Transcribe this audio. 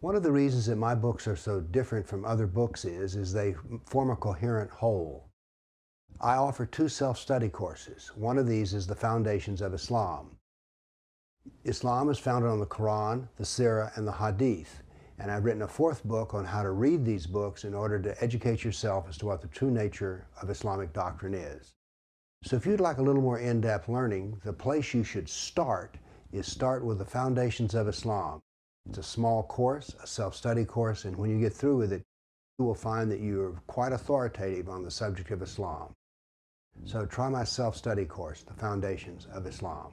One of the reasons that my books are so different from other books is, is they form a coherent whole. I offer two self-study courses. One of these is the Foundations of Islam. Islam is founded on the Quran, the Sirah, and the Hadith. And I've written a fourth book on how to read these books in order to educate yourself as to what the true nature of Islamic doctrine is. So if you'd like a little more in-depth learning, the place you should start is start with the Foundations of Islam. It's a small course, a self-study course, and when you get through with it, you will find that you're quite authoritative on the subject of Islam. So try my self-study course, The Foundations of Islam.